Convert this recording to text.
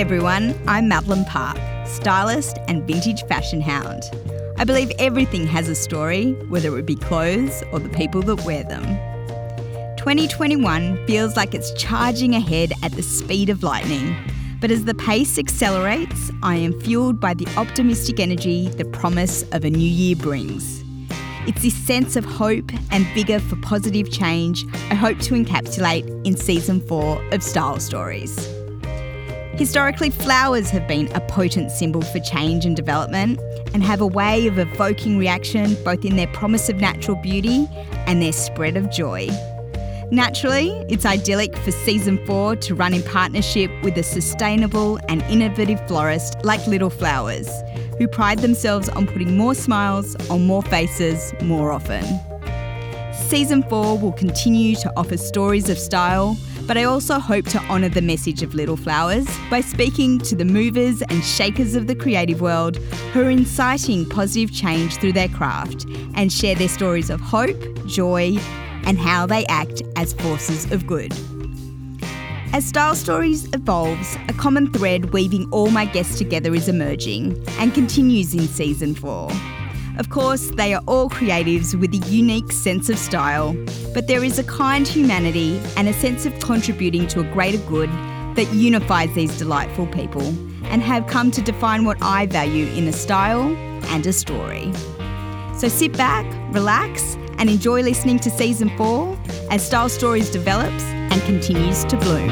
everyone, I'm Madeline Park, stylist and vintage fashion hound. I believe everything has a story, whether it be clothes or the people that wear them. 2021 feels like it's charging ahead at the speed of lightning. But as the pace accelerates, I am fueled by the optimistic energy the promise of a new year brings. It's this sense of hope and vigour for positive change I hope to encapsulate in season four of Style Stories. Historically, flowers have been a potent symbol for change and development and have a way of evoking reaction both in their promise of natural beauty and their spread of joy. Naturally, it's idyllic for season four to run in partnership with a sustainable and innovative florist like Little Flowers, who pride themselves on putting more smiles on more faces more often. Season 4 will continue to offer stories of style, but I also hope to honour the message of Little Flowers by speaking to the movers and shakers of the creative world who are inciting positive change through their craft and share their stories of hope, joy, and how they act as forces of good. As Style Stories evolves, a common thread weaving all my guests together is emerging and continues in season four. Of course, they are all creatives with a unique sense of style, but there is a kind humanity and a sense of contributing to a greater good that unifies these delightful people and have come to define what I value in a style and a story. So sit back, relax, and enjoy listening to season four as Style Stories develops and continues to bloom.